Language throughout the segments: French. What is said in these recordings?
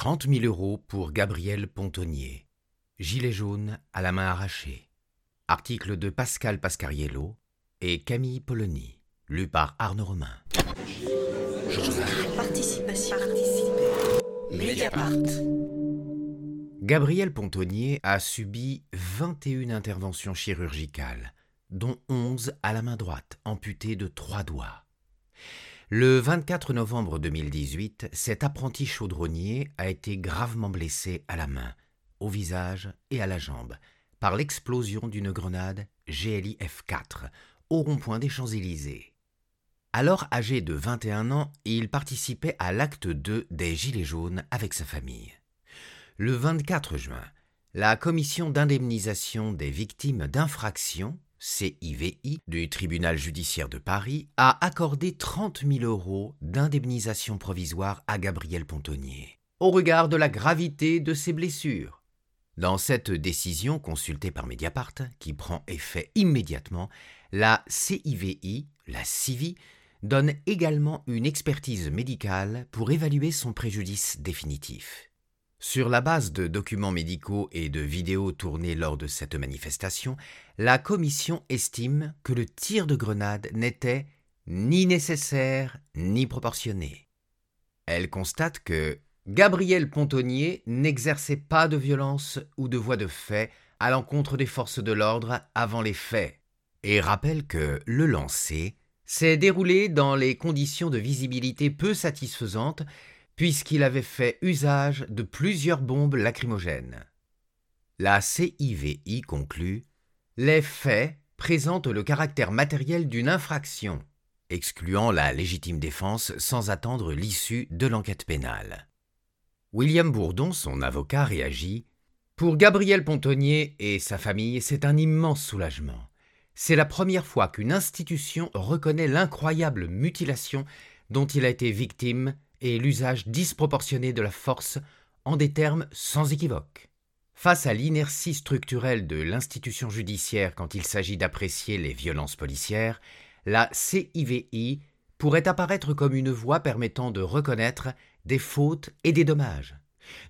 30 000 euros pour Gabriel Pontonnier. Gilet jaune à la main arrachée. Article de Pascal Pascariello et Camille Polony. Lu par Arnaud Romain. Participation. Mediapart. Gabriel Pontonnier a subi 21 interventions chirurgicales, dont 11 à la main droite, amputée de trois doigts. Le 24 novembre 2018, cet apprenti chaudronnier a été gravement blessé à la main, au visage et à la jambe par l'explosion d'une grenade GLI F4 au rond-point des Champs-Élysées. Alors âgé de 21 ans, il participait à l'acte 2 des Gilets jaunes avec sa famille. Le 24 juin, la commission d'indemnisation des victimes d'infractions, CIVI, du tribunal judiciaire de Paris, a accordé 30 000 euros d'indemnisation provisoire à Gabriel Pontonnier, au regard de la gravité de ses blessures. Dans cette décision consultée par Mediapart, qui prend effet immédiatement, la CIVI, la CIVI, donne également une expertise médicale pour évaluer son préjudice définitif. Sur la base de documents médicaux et de vidéos tournées lors de cette manifestation, la commission estime que le tir de grenade n'était ni nécessaire ni proportionné. Elle constate que Gabriel Pontonnier n'exerçait pas de violence ou de voie de fait à l'encontre des forces de l'ordre avant les faits, et rappelle que le lancer s'est déroulé dans les conditions de visibilité peu satisfaisantes puisqu'il avait fait usage de plusieurs bombes lacrymogènes. La CIVI conclut Les faits présentent le caractère matériel d'une infraction, excluant la légitime défense sans attendre l'issue de l'enquête pénale. William Bourdon, son avocat, réagit Pour Gabriel Pontonnier et sa famille, c'est un immense soulagement. C'est la première fois qu'une institution reconnaît l'incroyable mutilation dont il a été victime et l'usage disproportionné de la force en des termes sans équivoque. Face à l'inertie structurelle de l'institution judiciaire quand il s'agit d'apprécier les violences policières, la CIVI pourrait apparaître comme une voie permettant de reconnaître des fautes et des dommages.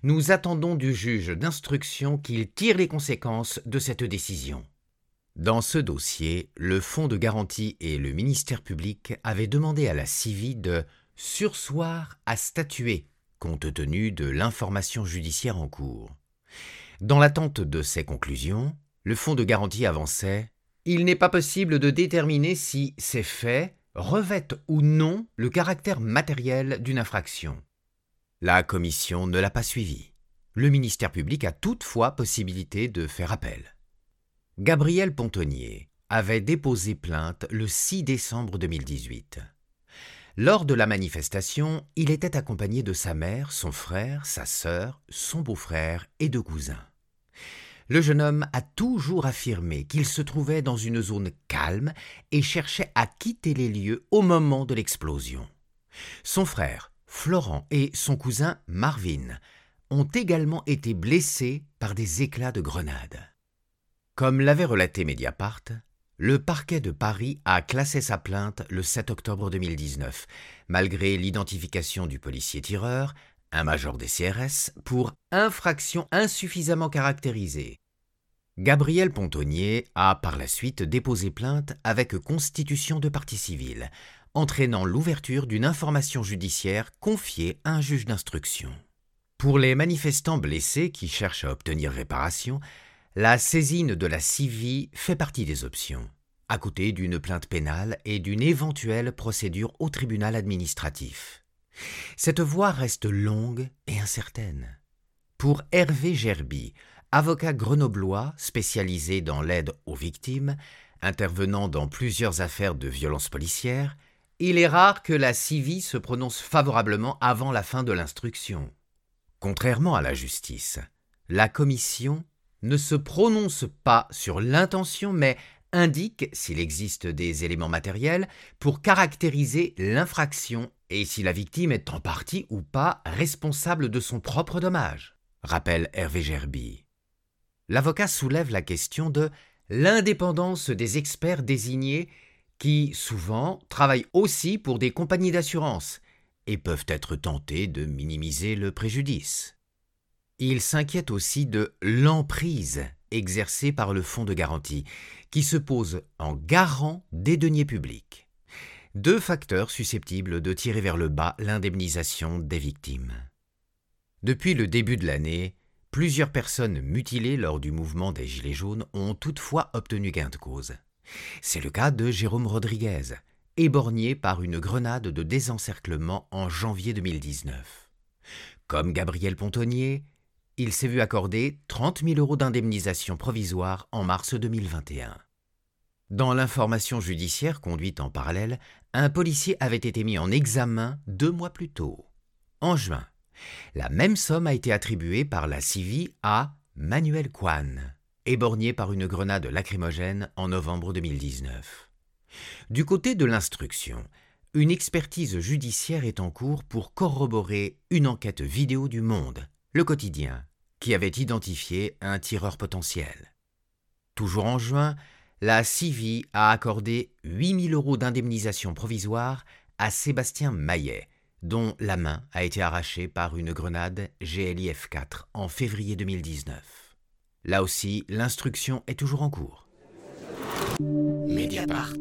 Nous attendons du juge d'instruction qu'il tire les conséquences de cette décision. Dans ce dossier, le Fonds de garantie et le ministère public avaient demandé à la CIVI de sursoir à statuer compte tenu de l'information judiciaire en cours. Dans l'attente de ces conclusions, le Fonds de garantie avançait Il n'est pas possible de déterminer si ces faits revêtent ou non le caractère matériel d'une infraction. La commission ne l'a pas suivi. Le ministère public a toutefois possibilité de faire appel. Gabriel Pontonnier avait déposé plainte le 6 décembre 2018. Lors de la manifestation, il était accompagné de sa mère, son frère, sa sœur, son beau-frère et deux cousins. Le jeune homme a toujours affirmé qu'il se trouvait dans une zone calme et cherchait à quitter les lieux au moment de l'explosion. Son frère, Florent, et son cousin, Marvin, ont également été blessés par des éclats de grenades. Comme l'avait relaté Mediapart, le parquet de Paris a classé sa plainte le 7 octobre 2019, malgré l'identification du policier tireur, un major des CRS, pour infraction insuffisamment caractérisée. Gabriel Pontonnier a par la suite déposé plainte avec constitution de partie civile, entraînant l'ouverture d'une information judiciaire confiée à un juge d'instruction. Pour les manifestants blessés qui cherchent à obtenir réparation, la saisine de la CIVI fait partie des options, à côté d'une plainte pénale et d'une éventuelle procédure au tribunal administratif. Cette voie reste longue et incertaine. Pour Hervé Gerby, avocat grenoblois spécialisé dans l'aide aux victimes, intervenant dans plusieurs affaires de violences policières, il est rare que la CIVI se prononce favorablement avant la fin de l'instruction. Contrairement à la justice, la commission ne se prononce pas sur l'intention, mais indique s'il existe des éléments matériels pour caractériser l'infraction et si la victime est en partie ou pas responsable de son propre dommage, rappelle Hervé Gerby. L'avocat soulève la question de l'indépendance des experts désignés qui, souvent, travaillent aussi pour des compagnies d'assurance et peuvent être tentés de minimiser le préjudice. Il s'inquiète aussi de l'emprise exercée par le fonds de garantie, qui se pose en garant des deniers publics. Deux facteurs susceptibles de tirer vers le bas l'indemnisation des victimes. Depuis le début de l'année, plusieurs personnes mutilées lors du mouvement des Gilets jaunes ont toutefois obtenu gain de cause. C'est le cas de Jérôme Rodriguez, éborgné par une grenade de désencerclement en janvier 2019. Comme Gabriel Pontonnier, il s'est vu accorder 30 000 euros d'indemnisation provisoire en mars 2021. Dans l'information judiciaire conduite en parallèle, un policier avait été mis en examen deux mois plus tôt. En juin, la même somme a été attribuée par la CIVI à Manuel Kwan, éborgné par une grenade lacrymogène en novembre 2019. Du côté de l'instruction, une expertise judiciaire est en cours pour corroborer une enquête vidéo du Monde, le quotidien, qui avait identifié un tireur potentiel. Toujours en juin, la CIVI a accordé 8000 euros d'indemnisation provisoire à Sébastien Maillet, dont la main a été arrachée par une grenade GLIF-4 en février 2019. Là aussi, l'instruction est toujours en cours. Mediapart.